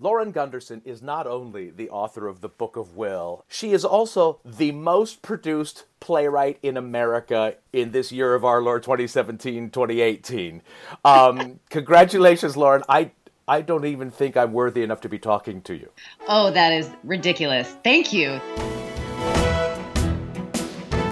Lauren Gunderson is not only the author of the Book of Will, she is also the most produced playwright in America in this year of our Lord 2017 2018. Um, congratulations, Lauren. I, I don't even think I'm worthy enough to be talking to you. Oh, that is ridiculous. Thank you.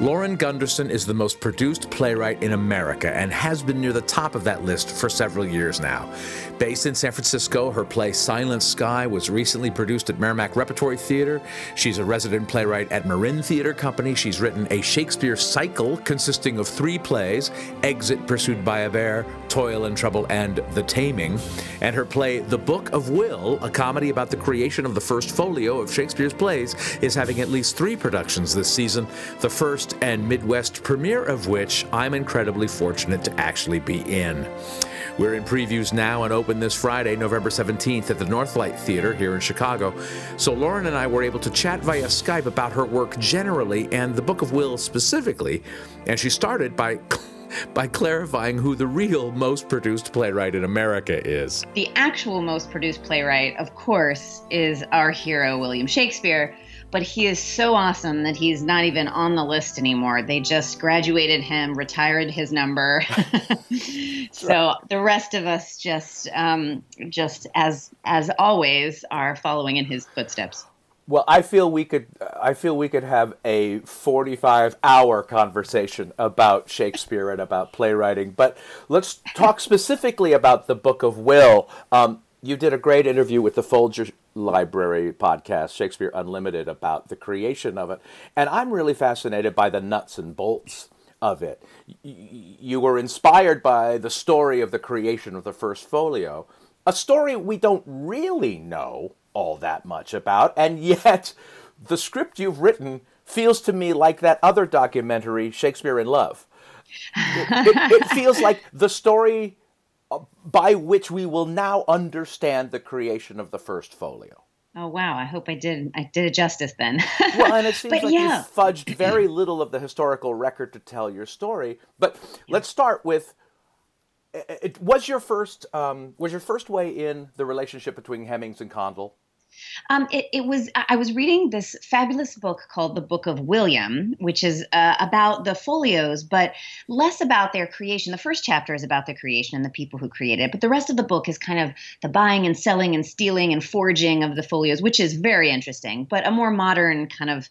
Lauren Gunderson is the most produced playwright in America and has been near the top of that list for several years now. Based in San Francisco, her play Silent Sky was recently produced at Merrimack Repertory Theater. She's a resident playwright at Marin Theater Company. She's written a Shakespeare cycle consisting of three plays Exit Pursued by a Bear, Toil and Trouble, and The Taming. And her play The Book of Will, a comedy about the creation of the first folio of Shakespeare's plays, is having at least three productions this season. The first and Midwest premiere of which I'm incredibly fortunate to actually be in. We're in previews now and open this Friday, November 17th at the Northlight Theater here in Chicago. So Lauren and I were able to chat via Skype about her work generally and the Book of Will specifically, and she started by by clarifying who the real most produced playwright in America is. The actual most produced playwright, of course, is our hero William Shakespeare but he is so awesome that he's not even on the list anymore. They just graduated him, retired his number. so the rest of us just, um, just as as always, are following in his footsteps. Well, I feel we could. I feel we could have a forty-five hour conversation about Shakespeare and about playwriting. But let's talk specifically about the Book of Will. Um, you did a great interview with the Folger Library podcast, Shakespeare Unlimited, about the creation of it. And I'm really fascinated by the nuts and bolts of it. You were inspired by the story of the creation of the first folio, a story we don't really know all that much about, and yet the script you've written feels to me like that other documentary, Shakespeare in Love. It, it, it feels like the story by which we will now understand the creation of the first folio. Oh wow! I hope I did. I did it justice then. well, and it seems like yeah. you fudged very little of the historical record to tell your story. But yeah. let's start with: it, was your first um, was your first way in the relationship between Hemings and Condell? Um, it, it, was, I was reading this fabulous book called The Book of William, which is uh, about the folios, but less about their creation. The first chapter is about the creation and the people who created it, but the rest of the book is kind of the buying and selling and stealing and forging of the folios, which is very interesting, but a more modern kind of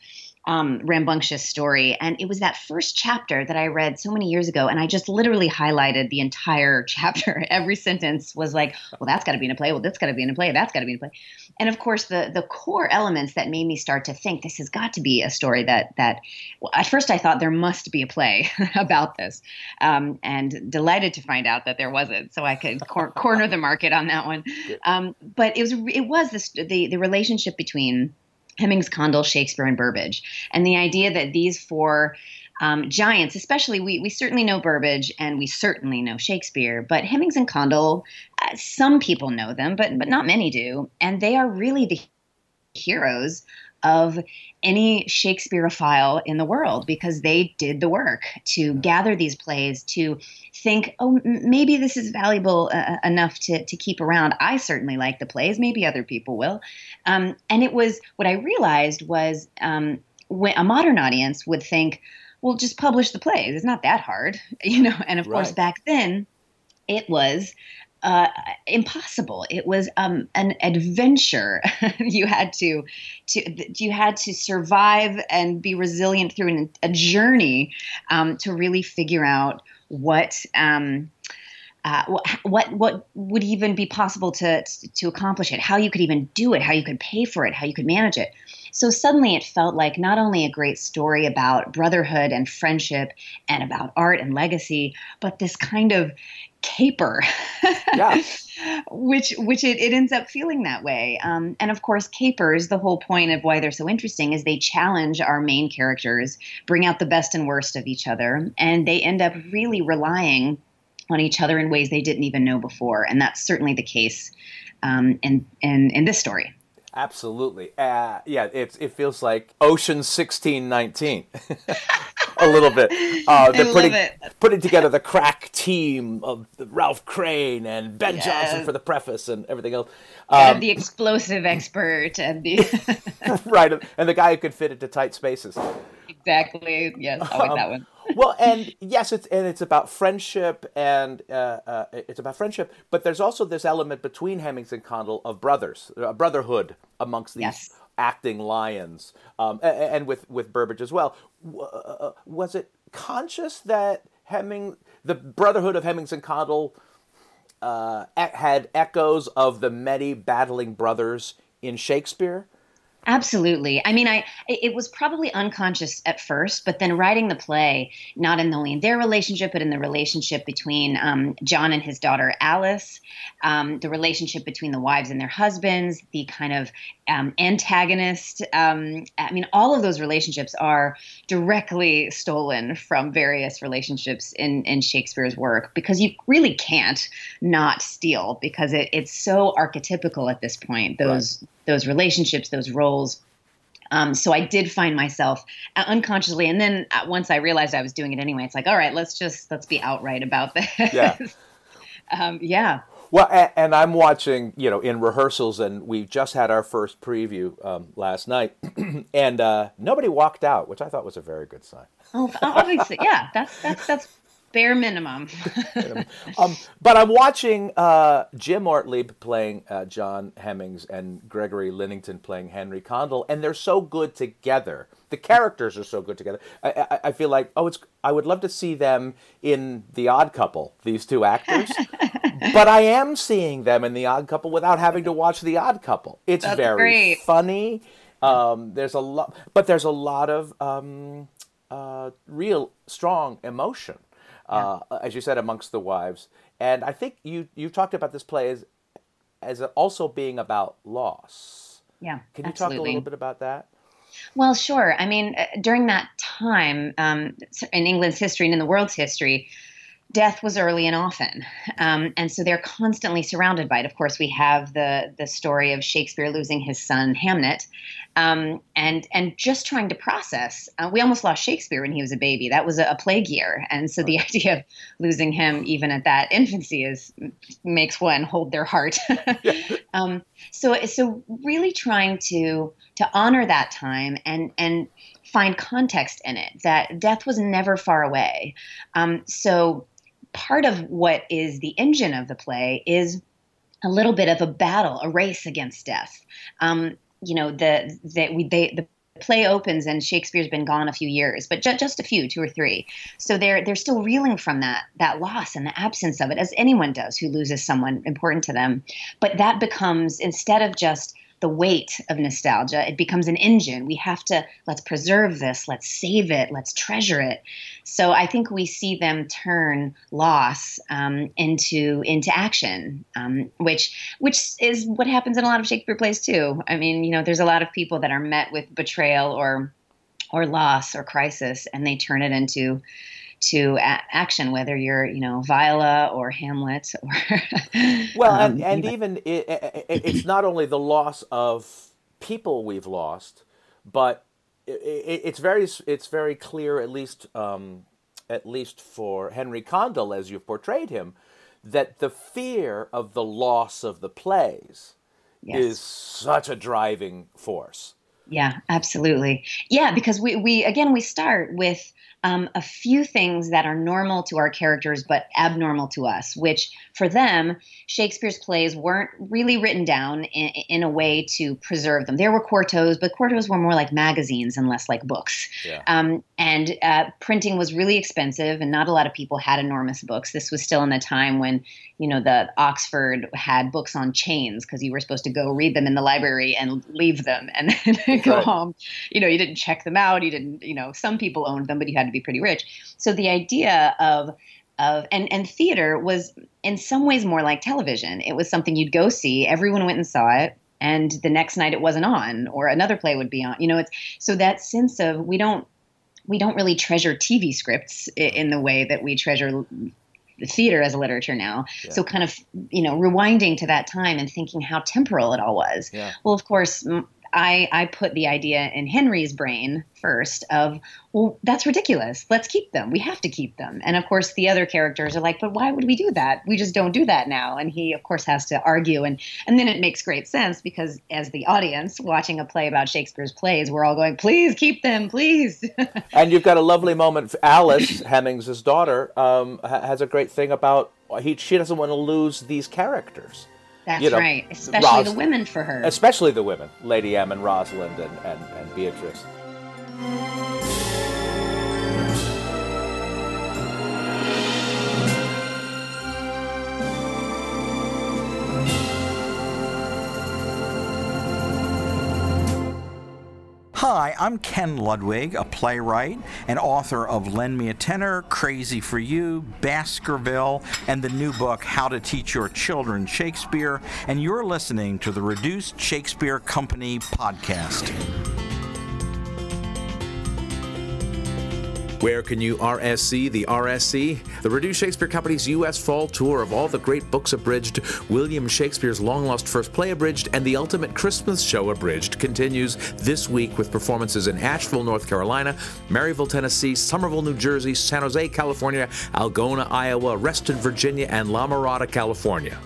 um, rambunctious story. And it was that first chapter that I read so many years ago. And I just literally highlighted the entire chapter. Every sentence was like, well, that's got to be in a play. Well, that's got to be in a play. That's got to be in a play. And of course, the the core elements that made me start to think this has got to be a story that that well, at first I thought there must be a play about this, um, and delighted to find out that there wasn't. So I could cor- corner the market on that one. Um, but it was it was this the the relationship between Hemings, Condell, Shakespeare, and Burbage. And the idea that these four um, giants, especially we, we certainly know Burbage and we certainly know Shakespeare, but Hemings and Condell, uh, some people know them, but but not many do, and they are really the heroes of any Shakespeareophile in the world because they did the work to gather these plays, to think, oh, maybe this is valuable uh, enough to, to keep around. I certainly like the plays, maybe other people will. Um, and it was what I realized was um, when a modern audience would think, well, just publish the plays. It's not that hard, you know. And of right. course, back then, it was uh, impossible. It was um, an adventure. you had to, to, you had to survive and be resilient through an, a journey um, to really figure out what. Um, uh, what what would even be possible to to accomplish it? How you could even do it? How you could pay for it? How you could manage it? So suddenly it felt like not only a great story about brotherhood and friendship and about art and legacy, but this kind of caper. Yeah. which which it, it ends up feeling that way. Um, and of course, capers, the whole point of why they're so interesting is they challenge our main characters, bring out the best and worst of each other, and they end up really relying on each other in ways they didn't even know before. And that's certainly the case um, in, in, in this story. Absolutely. Uh, yeah, it's, it feels like Ocean 1619. a little bit. Uh, they're putting, putting together the crack team of Ralph Crane and Ben yes. Jonson for the preface and everything else. Um, and the explosive expert and the right, and the guy who could fit into tight spaces. Exactly. Yes, I like um, that one well, and yes, it's and it's about friendship, and uh, uh, it's about friendship. But there's also this element between Hemmings and Condell of brothers, a brotherhood amongst these yes. Acting lions, um, and, and, with with Burbage as well. Uh, was it conscious that Hemming, the brotherhood of Hemmings and Condell, uh, had echoes of the many battling brothers in Shakespeare? Absolutely. I mean, I it was probably unconscious at first, but then writing the play, not in only in their relationship, but in the relationship between um, John and his daughter Alice, um, the relationship between the wives and their husbands, the kind of um, antagonist. Um, I mean, all of those relationships are directly stolen from various relationships in in Shakespeare's work because you really can't not steal because it, it's so archetypical at this point. Those. Right those relationships, those roles. Um, so I did find myself uh, unconsciously, and then uh, once I realized I was doing it anyway, it's like, all right, let's just let's be outright about this. Yeah. um, yeah. Well, and, and, I'm watching, you know, in rehearsals, and we just had our first preview um, last night, and uh, nobody walked out, which I thought was a very good sign. Oh, obviously, yeah, that's that's that's bare minimum. um, but I'm watching uh, Jim Ortlieb playing uh, John Hemmings and Gregory Linington playing Henry Condell, and they're so good together. The characters are so good together. I, I, I feel like oh, it's. I would love to see them in The Odd Couple. These two actors, but I am seeing them in The Odd Couple without having to watch The Odd Couple. It's That's very great. funny. Um, there's a lot, but there's a lot of um, uh, real strong emotion uh, as you said, amongst the wives. And I think you you talked about this play as as also being about loss. Yeah, can you absolutely. talk a little bit about that? Well, sure. I mean, uh, during that time um, in England's history and in the world's history, death was early and often, um, and so they're constantly surrounded by it. Of course, we have the the story of Shakespeare losing his son Hamnet, um, and and just trying to process. Uh, we almost lost Shakespeare when he was a baby. That was a, a plague year, and so the idea of losing him even at that infancy is makes one hold their heart. um, so so really trying to to honor that time and and find context in it that death was never far away. Um, so part of what is the engine of the play is a little bit of a battle, a race against death. Um, you know, the that we they the play opens and Shakespeare's been gone a few years, but ju- just a few, two or three. So they're they're still reeling from that that loss and the absence of it, as anyone does who loses someone important to them. But that becomes instead of just the weight of nostalgia. It becomes an engine. We have to let's preserve this, let's save it, let's treasure it. So I think we see them turn loss um, into into action, um, which which is what happens in a lot of Shakespeare plays too. I mean, you know, there's a lot of people that are met with betrayal or or loss or crisis, and they turn it into to a- action, whether you're, you know, Viola or Hamlet or. well, um, and, and even, it, it, it's not only the loss of people we've lost, but it, it's very it's very clear, at least um, at least for Henry Condell, as you've portrayed him, that the fear of the loss of the plays yes. is such a driving force. Yeah, absolutely. Yeah, because we, we again we start with um, a few things that are normal to our characters but abnormal to us, which for them, Shakespeare's plays weren't really written down in, in a way to preserve them. There were quartos, but quartos were more like magazines and less like books. Yeah. Um, and uh, printing was really expensive, and not a lot of people had enormous books. This was still in the time when, you know, the Oxford had books on chains because you were supposed to go read them in the library and leave them and then go right. home. You know, you didn't check them out. You didn't, you know, some people owned them, but you had to be pretty rich. So the idea of of and and theater was in some ways more like television. It was something you'd go see. Everyone went and saw it and the next night it wasn't on or another play would be on. You know, it's so that sense of we don't we don't really treasure TV scripts in the way that we treasure theater as a literature now. Yeah. So kind of, you know, rewinding to that time and thinking how temporal it all was. Yeah. Well, of course, I, I put the idea in Henry's brain first of, well, that's ridiculous. Let's keep them. We have to keep them. And of course, the other characters are like, but why would we do that? We just don't do that now. And he, of course, has to argue. And, and then it makes great sense because as the audience watching a play about Shakespeare's plays, we're all going, please keep them, please. and you've got a lovely moment. Alice, Hemings' daughter, um, has a great thing about he, she doesn't want to lose these characters. That's you know, right, especially Ros- the women for her. Especially the women, Lady M and Rosalind and, and, and Beatrice. Hi, I'm Ken Ludwig, a playwright and author of Lend Me a Tenor, Crazy for You, Baskerville, and the new book, How to Teach Your Children Shakespeare, and you're listening to the Reduced Shakespeare Company podcast. Where can you RSC the RSC? The Reduced Shakespeare Company's U.S. Fall Tour of all the great books abridged, William Shakespeare's long lost first play abridged, and the Ultimate Christmas Show abridged continues this week with performances in Asheville, North Carolina, Maryville, Tennessee, Somerville, New Jersey, San Jose, California, Algona, Iowa, Reston, Virginia, and La Mirada, California.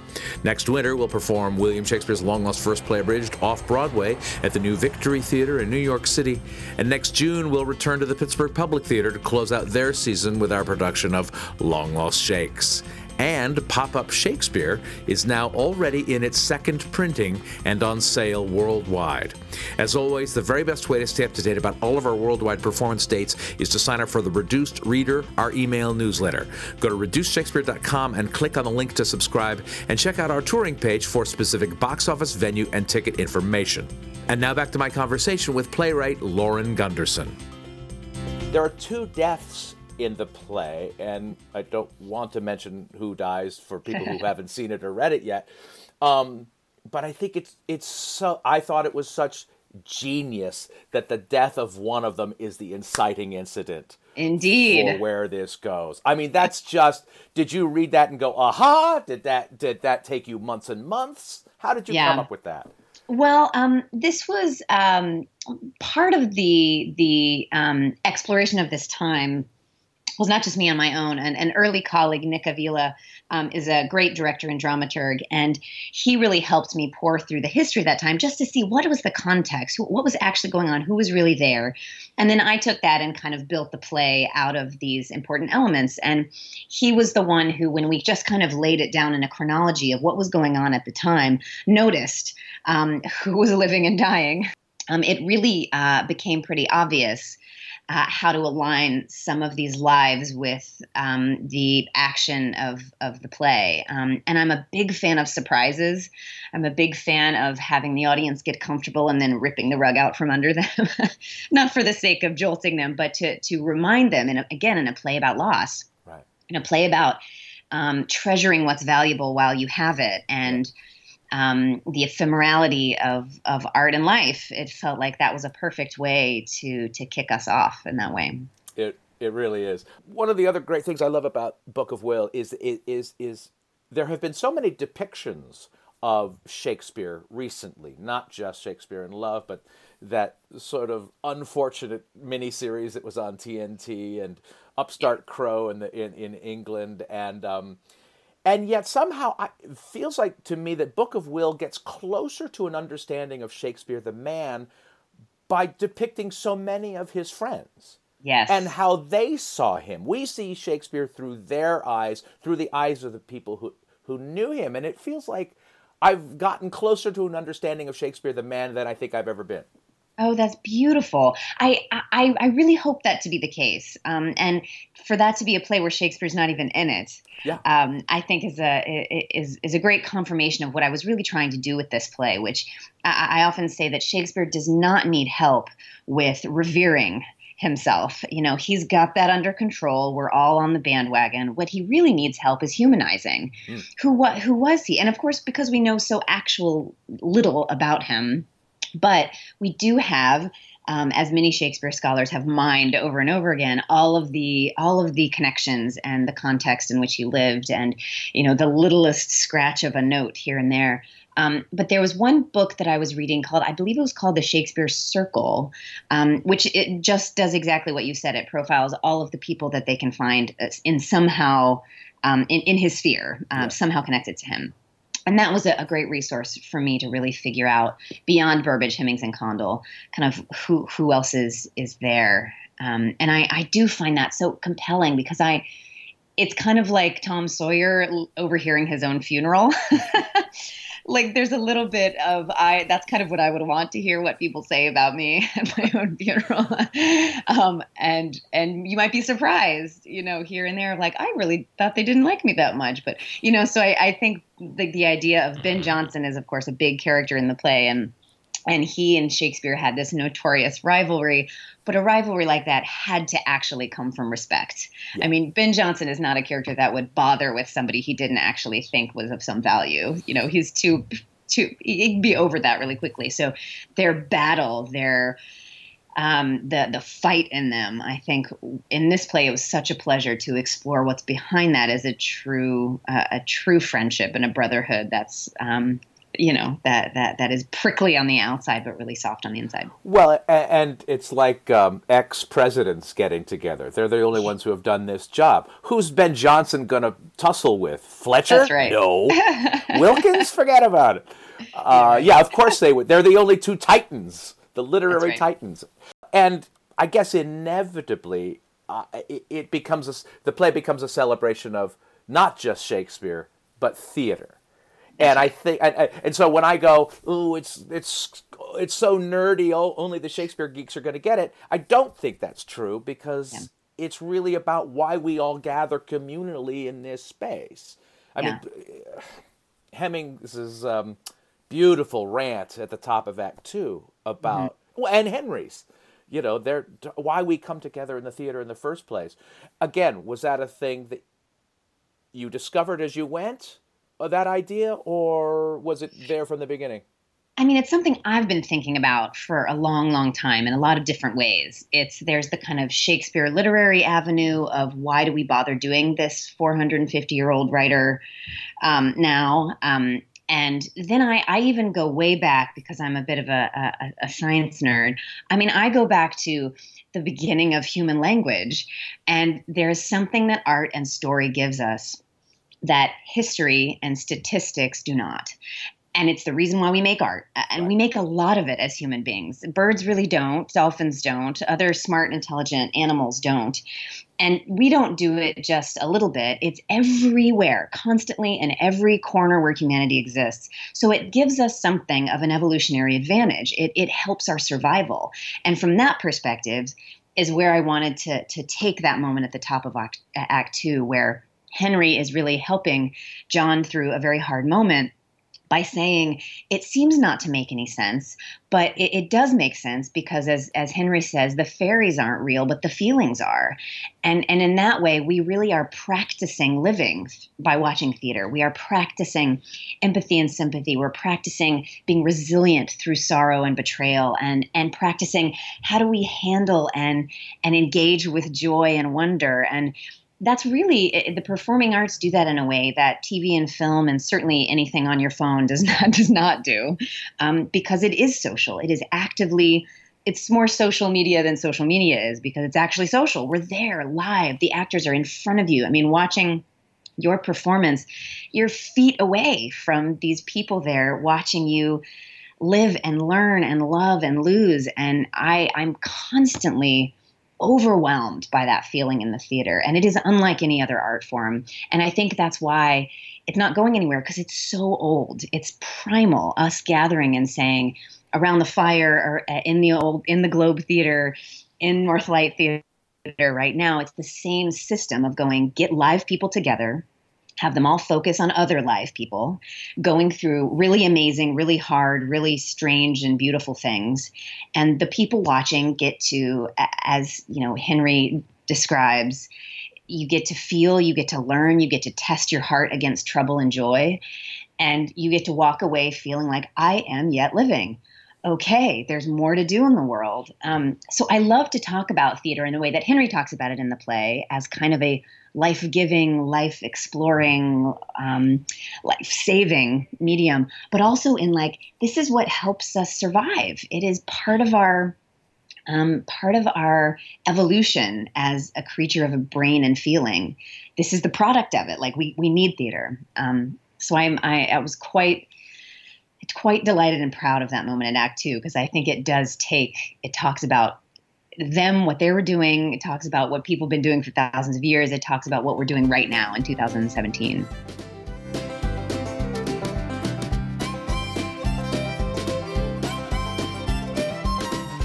Next winter, we'll perform William Shakespeare's long lost first play abridged off Broadway at the new Victory Theater in New York City. And next June, we'll return to the Pittsburgh Public Theater to close out their season with our production of Long Lost Shakes. And Pop Up Shakespeare is now already in its second printing and on sale worldwide. As always, the very best way to stay up to date about all of our worldwide performance dates is to sign up for the Reduced Reader, our email newsletter. Go to reducedshakespeare.com and click on the link to subscribe, and check out our touring page for specific box office, venue, and ticket information. And now back to my conversation with playwright Lauren Gunderson. There are two deaths in the play, and I don't want to mention who dies for people who haven't seen it or read it yet. Um, but I think it's it's so. I thought it was such genius that the death of one of them is the inciting incident. Indeed. For where this goes. I mean, that's just. Did you read that and go, aha? Did that did that take you months and months? How did you yeah. come up with that? Well, um, this was um, part of the the um, exploration of this time was not just me on my own. An, an early colleague, Nick Avila, um, is a great director and dramaturg, and he really helped me pour through the history of that time just to see what was the context, what was actually going on, who was really there. And then I took that and kind of built the play out of these important elements. And he was the one who, when we just kind of laid it down in a chronology of what was going on at the time, noticed um, who was living and dying. Um, it really uh, became pretty obvious uh, how to align some of these lives with um, the action of, of the play. Um, and I'm a big fan of surprises. I'm a big fan of having the audience get comfortable and then ripping the rug out from under them, not for the sake of jolting them, but to, to remind them, in a, again, in a play about loss, right. in a play about um, treasuring what's valuable while you have it. And um, the ephemerality of of art and life. It felt like that was a perfect way to to kick us off in that way. It it really is. One of the other great things I love about Book of Will is is is, is there have been so many depictions of Shakespeare recently, not just Shakespeare in Love, but that sort of unfortunate miniseries that was on TNT and Upstart Crow in the in, in England and um, and yet somehow I, it feels like to me that Book of Will gets closer to an understanding of Shakespeare the man by depicting so many of his friends. Yes. And how they saw him. We see Shakespeare through their eyes, through the eyes of the people who, who knew him. And it feels like I've gotten closer to an understanding of Shakespeare the man than I think I've ever been. Oh, that's beautiful. I, I, I really hope that to be the case, um, and for that to be a play where Shakespeare's not even in it. Yeah. Um, I think is a is is a great confirmation of what I was really trying to do with this play. Which I, I often say that Shakespeare does not need help with revering himself. You know, he's got that under control. We're all on the bandwagon. What he really needs help is humanizing. Mm. Who what who was he? And of course, because we know so actual little about him, but we do have um, as many Shakespeare scholars have mined over and over again, all of the all of the connections and the context in which he lived, and you know the littlest scratch of a note here and there. Um, but there was one book that I was reading called, I believe it was called The Shakespeare Circle, um, which it just does exactly what you said. It profiles all of the people that they can find uh, in somehow um, in, in his sphere, uh, somehow connected to him. And that was a, a, great resource for me to really figure out beyond Burbage, Hemmings, and Condell, kind of who who else is is there. Um, and I, I do find that so compelling because I, it's kind of like Tom Sawyer overhearing his own funeral. like there's a little bit of I that's kind of what I would want to hear what people say about me at my own funeral. um, and and you might be surprised, you know, here and there, like I really thought they didn't like me that much. But you know, so I, I think the, the idea of Ben Jonson is of course a big character in the play and and he and Shakespeare had this notorious rivalry. But a rivalry like that had to actually come from respect. Yeah. I mean, Ben Jonson is not a character that would bother with somebody he didn't actually think was of some value. You know, he's too too he'd be over that really quickly. So their battle, their um, the the fight in them. I think in this play, it was such a pleasure to explore what's behind that as a true uh, a true friendship and a brotherhood that's um, you know that that that is prickly on the outside but really soft on the inside. Well and it's like um, ex-presidents getting together. They're the only ones who have done this job. Who's ben Jonson gonna tussle with? Fletcher? Right. no. Wilkins? Forget about it. Uh, yeah of course they would. They're the only two titans the literary right. titans. And i guess inevitably uh, it, it becomes a, the play becomes a celebration of not just shakespeare but theater and I think, and, and so when I go, "Ooh, it's it's it's so nerdy. Oh, only the Shakespeare geeks are going to get it." I don't think that's true because yeah. it's really about why we all gather communally in this space. I yeah. mean, Hemmings's um, beautiful rant at the top of Act Two about, mm-hmm. well, and Henry's you know they're why we come together in the theater in the first place again was that a thing that you discovered as you went that idea, or was it there from the beginning? I mean, it's something I've been thinking about for a long, long time in a lot of different ways. It's there's the kind of Shakespeare literary avenue of why do we bother doing this 450 year old writer um, now? Um, and then I, I even go way back because I'm a bit of a, a, a science nerd. I mean, I go back to the beginning of human language, and there's something that art and story gives us that history and statistics do not. And it's the reason why we make art. And we make a lot of it as human beings. Birds really don't, dolphins don't, other smart, intelligent animals don't. And we don't do it just a little bit. It's everywhere, constantly in every corner where humanity exists. So it gives us something of an evolutionary advantage. It, it helps our survival. And from that perspective, is where I wanted to, to take that moment at the top of Act, act Two, where Henry is really helping John through a very hard moment by saying it seems not to make any sense, but it, it, does make sense because, as as Henry says, the fairies aren't real, but the feelings are, and and in that way, we really are practicing living by watching theater. We are practicing empathy and sympathy. We're practicing being resilient through sorrow and betrayal, and and practicing how do we handle and and engage with joy and wonder and that's really the performing arts do that in a way that TV and film and certainly anything on your phone does not does not do, um, because it is social. It is actively. It's more social media than social media is because it's actually social. We're there live. The actors are in front of you. I mean, watching your performance, you're feet away from these people there watching you live and learn and love and lose. And I, I'm constantly overwhelmed by that feeling in the theater. And it is unlike any other art form. And I think that's why it's not going anywhere because it's so old. It's primal, us gathering and saying around the fire or uh, in the old, in the Globe Theater, in Northlight Theater right now, it's the same system of going, get live people together have them all focus on other live people going through really amazing, really hard, really strange and beautiful things. And the people watching get to, as you know, Henry describes, you get to feel, you get to learn, you get to test your heart against trouble and joy. And you get to walk away feeling like, I am yet living okay, there's more to do in the world. Um, so I love to talk about theater in a way that Henry talks about it in the play as kind of a life giving, life exploring, um, life saving medium, but also in like, this is what helps us survive. It is part of our. Um, part of our evolution as a creature of a brain and feeling. This is the product of it. Like we we need theater. Um, so I'm I, I was quite quite delighted and proud of that moment in Act Two because I think it does take. It talks about them, what they were doing. It talks about what people have been doing for thousands of years. It talks about what we're doing right now in 2017.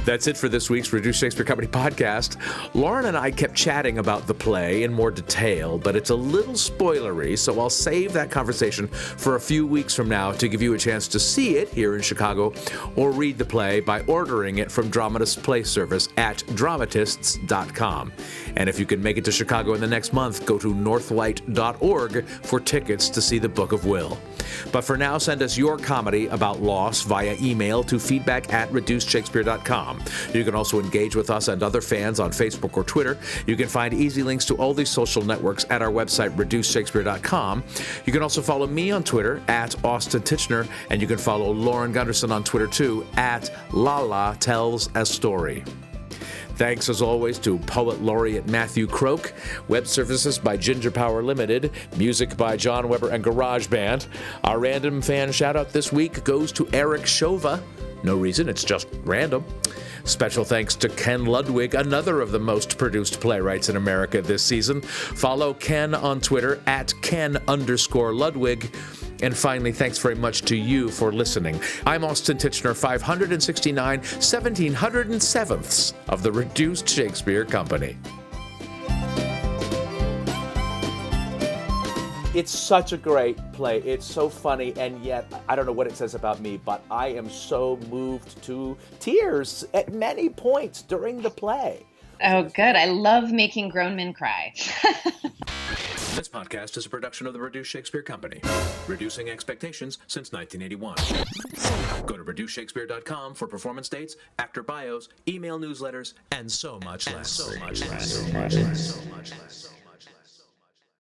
That's it for this week's Reduced Shakespeare Company podcast. Lauren and I kept chatting about the play in more detail, but it's a little spoilery, so I'll save that conversation for a few weeks from now to give you a chance to see it here in Chicago or read the play by ordering it from Dramatists Play Service at dramatists.com. And if you can make it to Chicago in the next month, go to northlight.org for tickets to see the Book of Will. But for now, send us your comedy about loss via email to feedback at reducedshakespeare.com. You can also engage with us and other fans on Facebook or Twitter. You can find easy links to all these social networks at our website, reducedshakespeare.com. You can also follow me on Twitter at Austin Tichenor, and you can follow Lauren Gunderson on Twitter too at Lala Tells a Story. Thanks as always to Poet Laureate Matthew Croak, web services by Ginger Power Limited, music by John Weber and GarageBand. Our random fan shout out this week goes to Eric Shova. No reason, it's just random. Special thanks to Ken Ludwig, another of the most produced playwrights in America this season. Follow Ken on Twitter at Ken underscore Ludwig. And finally, thanks very much to you for listening. I'm Austin Tichenor, 569 1707ths of the Reduced Shakespeare Company. It's such a great play. It's so funny, and yet I don't know what it says about me, but I am so moved to tears at many points during the play. Oh, good. I love making grown men cry. this podcast is a production of the Reduced Shakespeare Company, reducing expectations since 1981. Go to reducedshakespeare.com for performance dates, actor bios, email newsletters, and so much less. So much less. So much less. So much less.